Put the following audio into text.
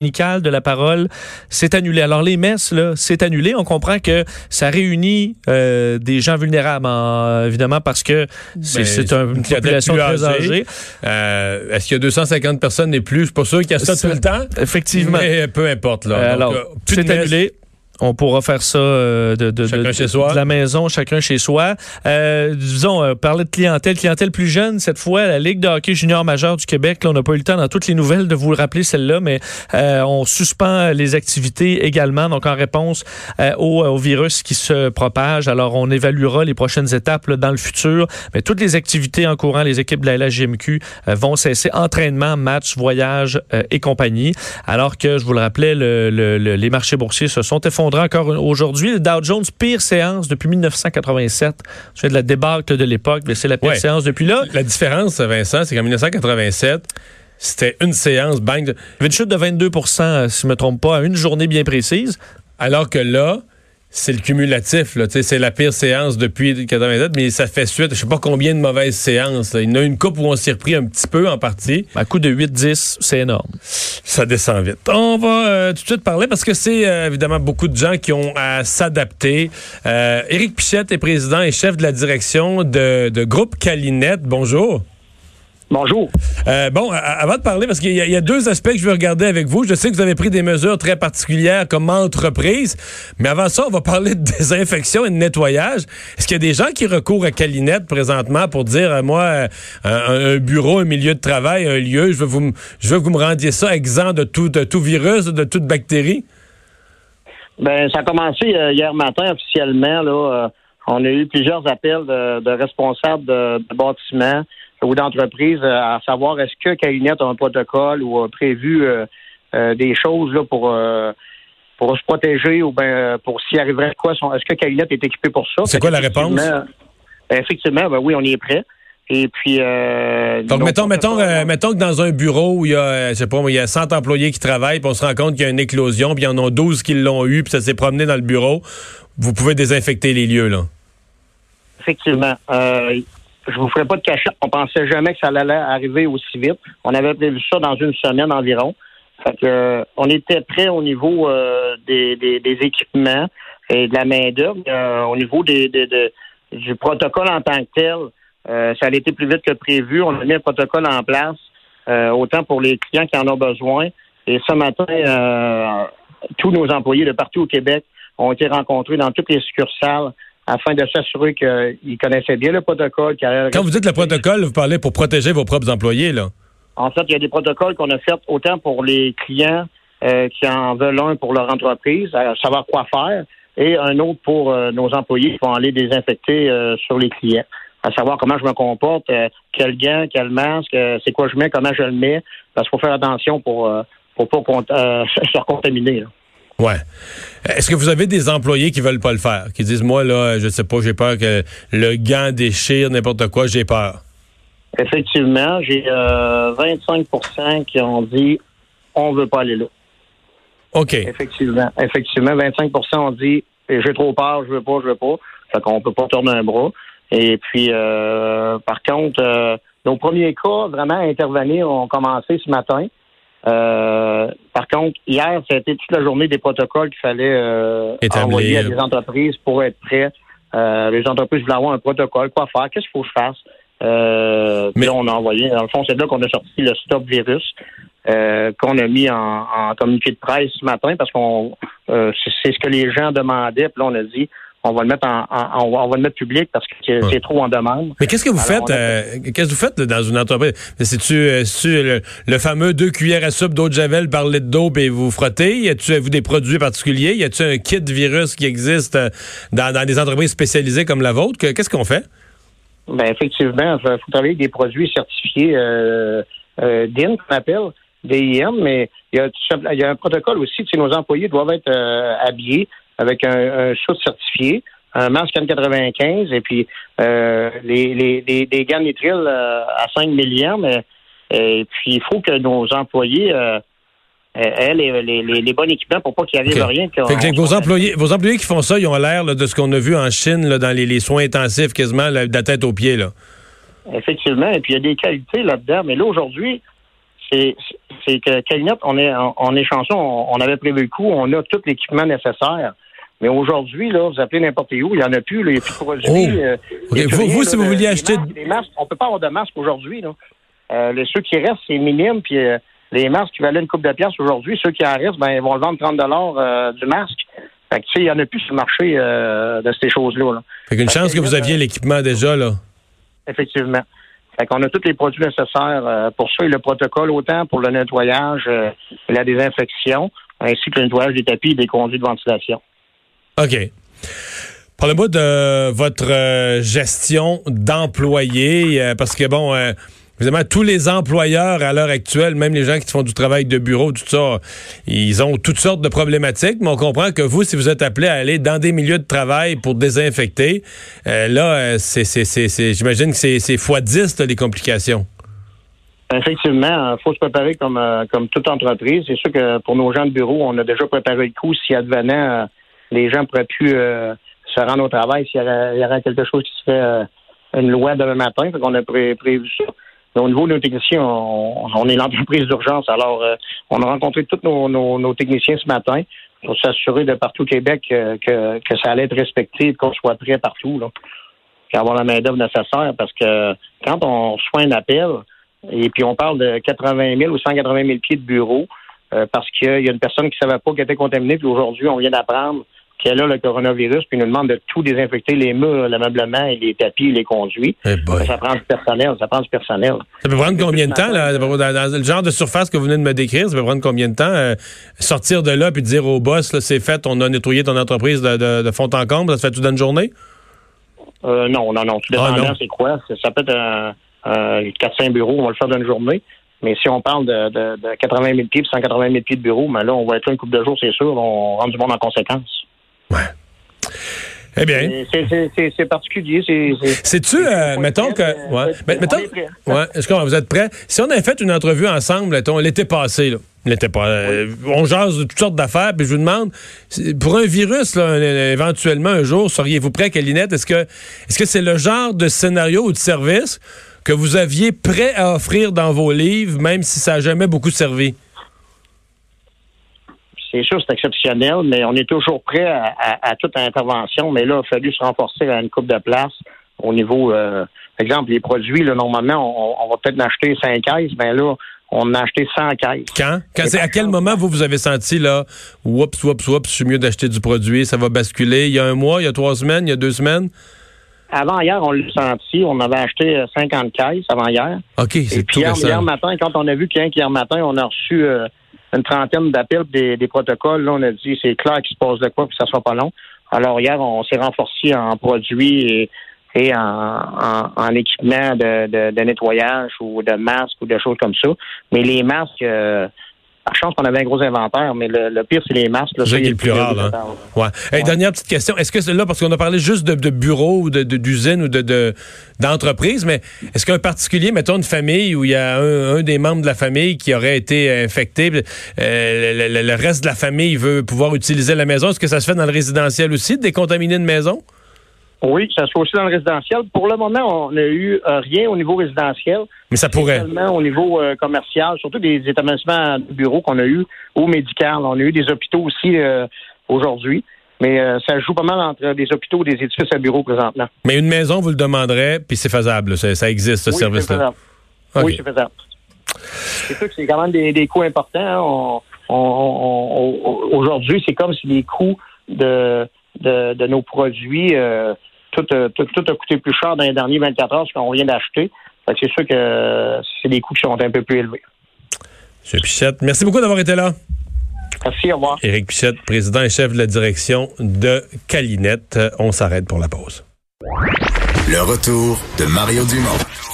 de la parole, c'est annulé. Alors les messes, là, c'est annulé. On comprend que ça réunit euh, des gens vulnérables, évidemment, parce que c'est ben, une population très âgée. Euh, Est-ce qu'il y a 250 personnes et plus? Je suis pas sûr qu'il y a ça tout le temps. Effectivement. Mais peu importe. Là. Euh, alors, c'est annulé. On pourra faire ça euh, de, de, de, chez soi. de la maison, chacun chez soi. Euh, disons, euh, parler de clientèle, clientèle plus jeune, cette fois, la Ligue de hockey junior majeur du Québec, là, on n'a pas eu le temps dans toutes les nouvelles de vous le rappeler celle-là, mais euh, on suspend les activités également, donc en réponse euh, au, au, virus qui se propage. Alors, on évaluera les prochaines étapes là, dans le futur, mais toutes les activités en courant, les équipes de la LHJMQ euh, vont cesser, entraînement, match, voyage et compagnie, alors que, je vous le rappelais, le, le, le, les marchés boursiers se sont effondrés encore aujourd'hui. Le Dow Jones, pire séance depuis 1987. C'est de la débâcle de l'époque, mais c'est la pire Ouais. séance depuis là. La différence, Vincent, c'est qu'en 1987, c'était une séance bang. de- Il y avait une chute de 22 euh, si je ne me trompe pas, à une journée bien précise. Alors que là, c'est le cumulatif. là. C'est la pire séance depuis 87, mais ça fait suite, je sais pas combien de mauvaises séances. là. Il y en a une coupe où on s'est repris un petit peu en partie. À coup de 8-10, c'est énorme. Ça descend vite. On va euh, tout de suite parler parce que c'est euh, évidemment beaucoup de gens qui ont à s'adapter. Euh, Éric Pichette est président et chef de la direction de, de Groupe Calinette. Bonjour. Bonjour. Euh, bon, avant de parler, parce qu'il y, a- il y a deux aspects que je veux regarder avec vous. Je sais que vous avez pris des mesures très particulières comme entreprise, mais avant ça, on va parler de désinfection et de nettoyage. Est-ce qu'il y a des gens qui recourent à Calinette présentement pour dire, euh, moi, euh, un, un bureau, un milieu de travail, un lieu, je veux, vous, m- je veux que vous me rendiez ça exempt de tout, de tout virus, de toute bactérie? Ben, ça a commencé euh, hier matin officiellement. Là, on a eu plusieurs appels de, de responsables de, de bâtiments ou d'entreprises euh, à savoir est-ce que Calinette a un protocole ou a prévu euh, euh, des choses là, pour pour se protéger ou ben pour s'y arriverait quoi. Est-ce que Calinette est équipé pour ça? C'est quoi la réponse? Effectivement, ben, Effectivement, ben oui, on y est prêt. Et puis euh, Donc, mettons, mettons, euh, mettons que dans un bureau où il y a, je sais pas, il y a 100 employés qui travaillent, puis on se rend compte qu'il y a une éclosion, puis il y en a 12 qui l'ont eu, puis ça s'est promené dans le bureau. Vous pouvez désinfecter les lieux, là. Effectivement. Euh, je vous ferai pas de cachette. On pensait jamais que ça allait arriver aussi vite. On avait prévu ça dans une semaine environ. Fait que, euh, on était prêt au niveau euh, des, des, des équipements et de la main-d'œuvre. Euh, au niveau des, des- de- du protocole en tant que tel, euh, ça a été plus vite que prévu. On a mis un protocole en place, euh, autant pour les clients qui en ont besoin. Et ce matin, euh, tous nos employés de partout au Québec ont été rencontrés dans toutes les succursales afin de s'assurer qu'ils connaissaient bien le protocole. Quand vous dites le protocole, vous parlez pour protéger vos propres employés, là. En fait, il y a des protocoles qu'on a faits autant pour les clients euh, qui en veulent un pour leur entreprise, à savoir quoi faire, et un autre pour euh, nos employés qui vont aller désinfecter euh, sur les clients, à savoir comment je me comporte, euh, quel gant, quel masque, euh, c'est quoi je mets, comment je le mets, parce qu'il faut faire attention pour euh, pour pas euh, se recontaminer. là. Ouais. Est-ce que vous avez des employés qui veulent pas le faire, qui disent moi là, je sais pas, j'ai peur que le gant déchire n'importe quoi, j'ai peur? Effectivement, j'ai euh, 25% qui ont dit on veut pas aller là. OK. Effectivement, effectivement, 25% ont dit j'ai trop peur, je veux pas, je veux pas. Fait qu'on peut pas tourner un bras. Et puis, euh, par contre, euh, nos premiers cas vraiment à intervenir ont commencé ce matin. Euh, par contre, hier, ça a été toute la journée des protocoles qu'il fallait euh, envoyer à des entreprises pour être prêts. Euh, les entreprises voulaient avoir un protocole, quoi faire, qu'est-ce qu'il faut que je fasse? Euh, puis Mais- là, on a envoyé, dans le fond, c'est là qu'on a sorti le stop virus euh, qu'on a mis en, en communiqué de presse ce matin parce qu'on euh, c'est c'est ce que les gens demandaient. Puis là, on a dit on va le mettre en, en- on, va, le mettre public parce que c'est c'est trop en demande. Mais qu'est-ce que vous Alors, faites a euh, Qu'est-ce que vous faites dans une entreprise? C'est-tu euh, c'est-tu le, le fameux deux cuillères à soupe d'eau de javel par litre d'eau et vous frottez? Y a-tu avez-vous des produits particuliers? Y a-tu un kit virus qui existe euh, dans, dans des entreprises spécialisées comme la vôtre? Que- Qu'est-ce qu'on fait? Ben effectivement, il faut travailler avec des produits certifiés euh, euh, DIN qu'on appelle DIM, mais il y, a, tout simple- il y a un protocole aussi. Tu sais, nos employés doivent être euh, habillés avec un, un soute certifié, un masque N95 et puis euh, les, les, les, des gants nitriles euh, à 5 milliards. Et puis il faut que nos employés euh, aient les, les, bons équipements pour pas qu'il arrive Ok. rien. qu'on- Fait que on vos employés, vos employés qui font ça, ils ont l'air de ce qu'on a vu en Chine là, dans les, soins intensifs, quasiment là, de la tête aux pieds. Là. Effectivement, et puis il y a des qualités là-dedans. Mais là, aujourd'hui, c'est que Calinette, on est, on, est chanceux, on, avait prévu le coup, on a tout l'équipement nécessaire. Mais aujourd'hui, là, vous appelez n'importe où, il n'y en a plus, il n'y a plus de produits. Oh. Euh, vous, si vous vouliez acheter. Masques, masques, on ne peut pas avoir de masques aujourd'hui. Euh, les, ceux qui restent, c'est minime, puis euh, les masques qui valaient une coupe de pièces aujourd'hui, ceux qui en restent, ben, ils vont le vendre 30 euh, du masque. Fait que, tu sais, il n'y en a plus sur le marché de ces choses-là. Là. Fait qu'une chance que vous aviez l'équipement déjà, là. Effectivement. Fait qu'on a tous les produits nécessaires pour ça et le protocole, autant pour le nettoyage et la désinfection, ainsi que le nettoyage des tapis et des conduits de ventilation. OK. Parlez-moi de votre euh, gestion d'employés, euh, parce que bon, euh, évidemment, tous les employeurs à l'heure actuelle, même les gens qui font du travail de bureau, tout ça, ils ont toutes sortes de problématiques, mais on comprend que vous, si vous êtes appelé à aller dans des milieux de travail pour désinfecter, là, c'est, j'imagine que c'est, c'est fois 10 les complications. Effectivement, il faut se préparer comme, comme toute entreprise. C'est sûr que pour nos gens de bureau, on a déjà préparé le coup s'il advenait les gens pourraient plus euh, se rendre au travail s'il y, aurait quelque chose qui serait euh, une loi demain matin. Qu'on a prévu ça. Mais au niveau de nos techniciens, on, est l'entreprise d'urgence. Alors, euh, on a rencontré tous nos, techniciens ce matin pour s'assurer de partout au Québec que, ça allait être respecté et qu'on soit prêt partout. Là, avoir la main-d'œuvre nécessaire. Parce que quand on reçoit un appel, et puis on parle de 80 000 ou 180 000 pieds de bureau, parce qu'il y a une personne qui ne savait pas qu'elle était contaminée, puis aujourd'hui, on vient d'apprendre qu'elle a le coronavirus, puis nous demande de tout désinfecter, les murs, l'ameublement et les tapis, les conduits. Eh ça prend du personnel, ça prend du personnel. Ça peut prendre combien de temps, là, dans le genre de surface que vous venez de me décrire, ça peut prendre combien de temps euh, sortir de là puis dire au boss, c'est fait, on a nettoyé ton entreprise de, fond en comble, ça se fait tout dans une journée? Euh, non, non, non. Tout ah, dépend c'est quoi? Ça peut être un, 4-5 bureaux, on va le faire dans une journée. Mais si on parle de, de, 80 000 pieds 180 000 pieds de bureau, mais là, on va être là une couple de jours, c'est sûr. On rentre du monde en conséquence. Ouais. Eh bien. C'est particulier. C'est-tu, euh, mettons que. Ouais. Mais, mettons, ouais, est-ce que vous êtes prêts? Si on avait fait une entrevue ensemble, l'été passé, là, l'été pas, euh, on jase de toutes sortes d'affaires, puis je vous demande, pour un virus, là, éventuellement, un jour, seriez-vous prêt, Calinette? Est-ce que est-ce que c'est le genre de scénario ou de service que vous aviez prêt à offrir dans vos livres, même si ça n'a jamais beaucoup servi? C'est sûr, c'est exceptionnel, mais on est toujours prêt à, toute intervention. Mais là, il a fallu se renforcer à une coupe de place au niveau, euh, par exemple, les produits, là, normalement, on, va peut-être en acheter 5 caisses, mais là, on a acheté 100 caisses. Quand? c'est, à quel moment vous, vous avez senti, là, oups, oups, oups, je suis mieux d'acheter du produit, ça va basculer? Il y a un mois, il y a trois semaines, il y a deux semaines? Avant hier, on l'a senti. On avait acheté 50 caisses avant hier. OK, c'est tout hier, hier matin, quand on a vu qu'hier matin, on a reçu euh, une trentaine d'appels des, des protocoles. Là, on a dit c'est clair qu'il se passe de quoi, puis ça soit pas long. Alors hier, on s'est renforcé en produits et, en, en, équipement de, de, nettoyage ou de masques ou de choses comme ça. Mais les masques, euh, par chance qu'on avait un gros inventaire, mais le, pire, c'est les masques. C'est le plus rare. Là. Ouais. Dernière petite question. Est-ce que là, parce qu'on a parlé juste de, de bureaux ou d'usines ou de d'entreprises, mais est-ce qu'un particulier, mettons une famille où il y a un, des membres de la famille qui aurait été infecté, euh, le, reste de la famille veut pouvoir utiliser la maison, est-ce que ça se fait dans le résidentiel aussi, de décontaminer une maison? Oui, ça se fait aussi dans le résidentiel. Pour le moment, on n'a eu euh, rien au niveau résidentiel. Mais ça pourrait. Seulement au niveau euh, commercial, surtout des établissements de bureaux qu'on a eu, ou médical. On a eu des hôpitaux aussi euh, aujourd'hui. Mais ça joue pas mal entre des hôpitaux et des édifices à bureaux présentement. Mais une maison, vous le demanderez, puis c'est faisable. Ça, existe, ce service-là. Oui, c'est faisable. C'est sûr que c'est quand même des, coûts importants. Hein. aujourd'hui, c'est comme si les coûts de, de, nos produits euh, tout, a coûté plus cher dans les derniers 24 heures ce qu'on vient d'acheter. C'est sûr que c'est des coûts qui sont un peu plus élevés. M. Pichette, merci beaucoup d'avoir été là. Merci, au revoir. Éric Pichette, président et chef de la direction de Calinette. On s'arrête pour la pause. Le retour de Mario Dumont.